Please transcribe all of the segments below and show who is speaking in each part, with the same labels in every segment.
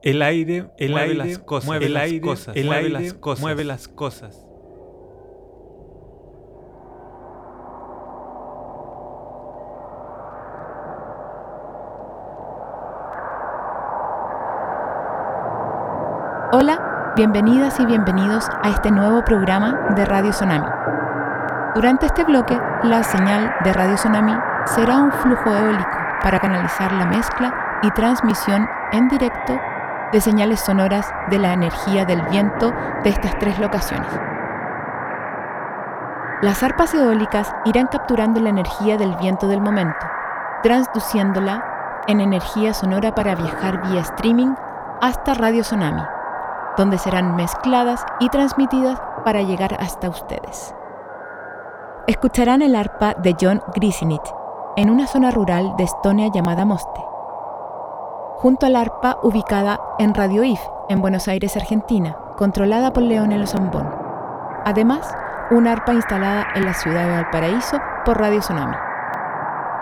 Speaker 1: El aire, el
Speaker 2: mueve
Speaker 1: aire,
Speaker 2: las cosas,
Speaker 1: mueve
Speaker 2: el
Speaker 1: las
Speaker 2: aire,
Speaker 1: cosas,
Speaker 2: el
Speaker 1: mueve
Speaker 2: aire,
Speaker 1: las cosas,
Speaker 2: mueve
Speaker 1: las cosas.
Speaker 3: Hola, bienvenidas y bienvenidos a este nuevo programa de Radio Tsunami. Durante este bloque, la señal de Radio Tsunami será un flujo eólico para canalizar la mezcla y transmisión en directo de señales sonoras de la energía del viento de estas tres locaciones. Las arpas eólicas irán capturando la energía del viento del momento, transduciéndola en energía sonora para viajar vía streaming hasta Radio Tsunami, donde serán mezcladas y transmitidas para llegar hasta ustedes. Escucharán el arpa de John Grisinit en una zona rural de Estonia llamada Moste, junto al arpa ubicada en Radio IF en Buenos Aires, Argentina, controlada por Leonel Zambón. Además, un arpa instalada en la ciudad de Valparaíso por Radio Tsunami.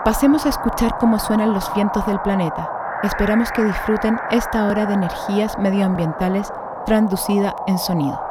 Speaker 3: Pasemos a escuchar cómo suenan los vientos del planeta. Esperamos que disfruten esta hora de energías medioambientales transducida en sonido.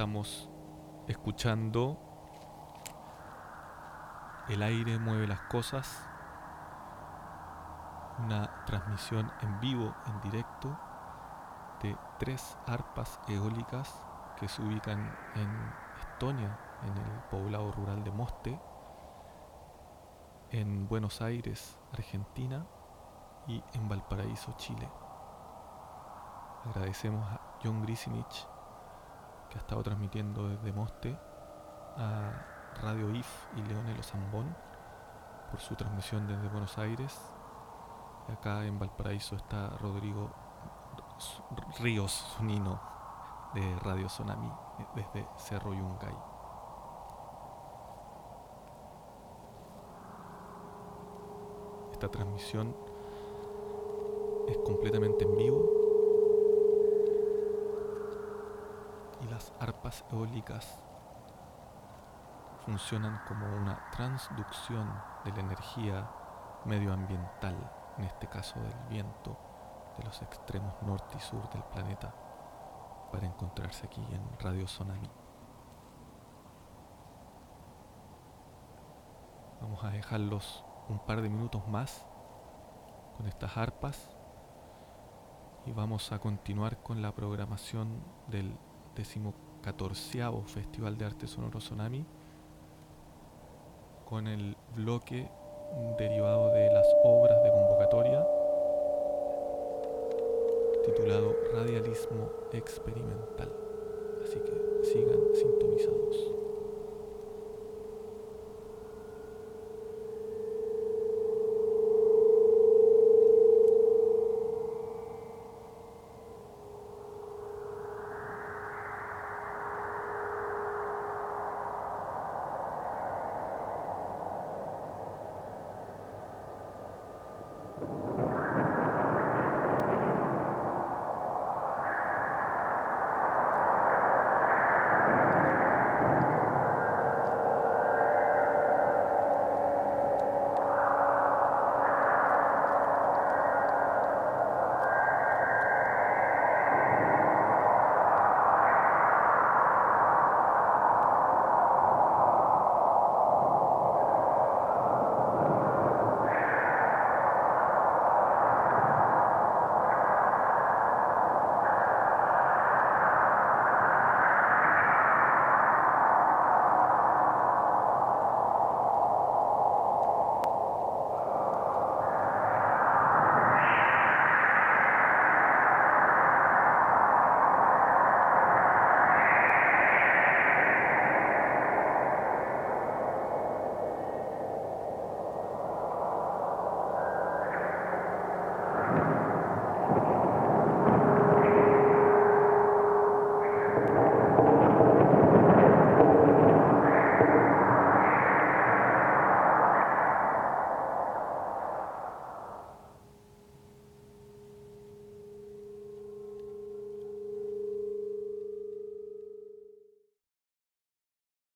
Speaker 1: Estamos escuchando El aire mueve las cosas, una transmisión en vivo, en directo, de tres arpas eólicas que se ubican en Estonia, en el poblado rural de Moste, en Buenos Aires, Argentina, y en Valparaíso, Chile. Agradecemos a John Grisinich, que ha estado transmitiendo desde Moste, a Radio IF y Leonelo Zambón por su transmisión desde Buenos Aires. Acá en Valparaíso está Rodrigo Ríos Zunino de Radio Tsunami desde Cerro Yungay. Esta transmisión es completamente en vivo y las arpas eólicas funcionan como una transducción de la energía medioambiental, en este caso del viento, de los extremos norte y sur del planeta, para encontrarse aquí en Radio Tsunami. Vamos a dejarlos un par de minutos más con estas arpas y vamos a continuar con la programación del 14 Festival de Arte Sonoro Tsunami con el bloque derivado de las obras de convocatoria titulado Radialismo Experimental. Así que.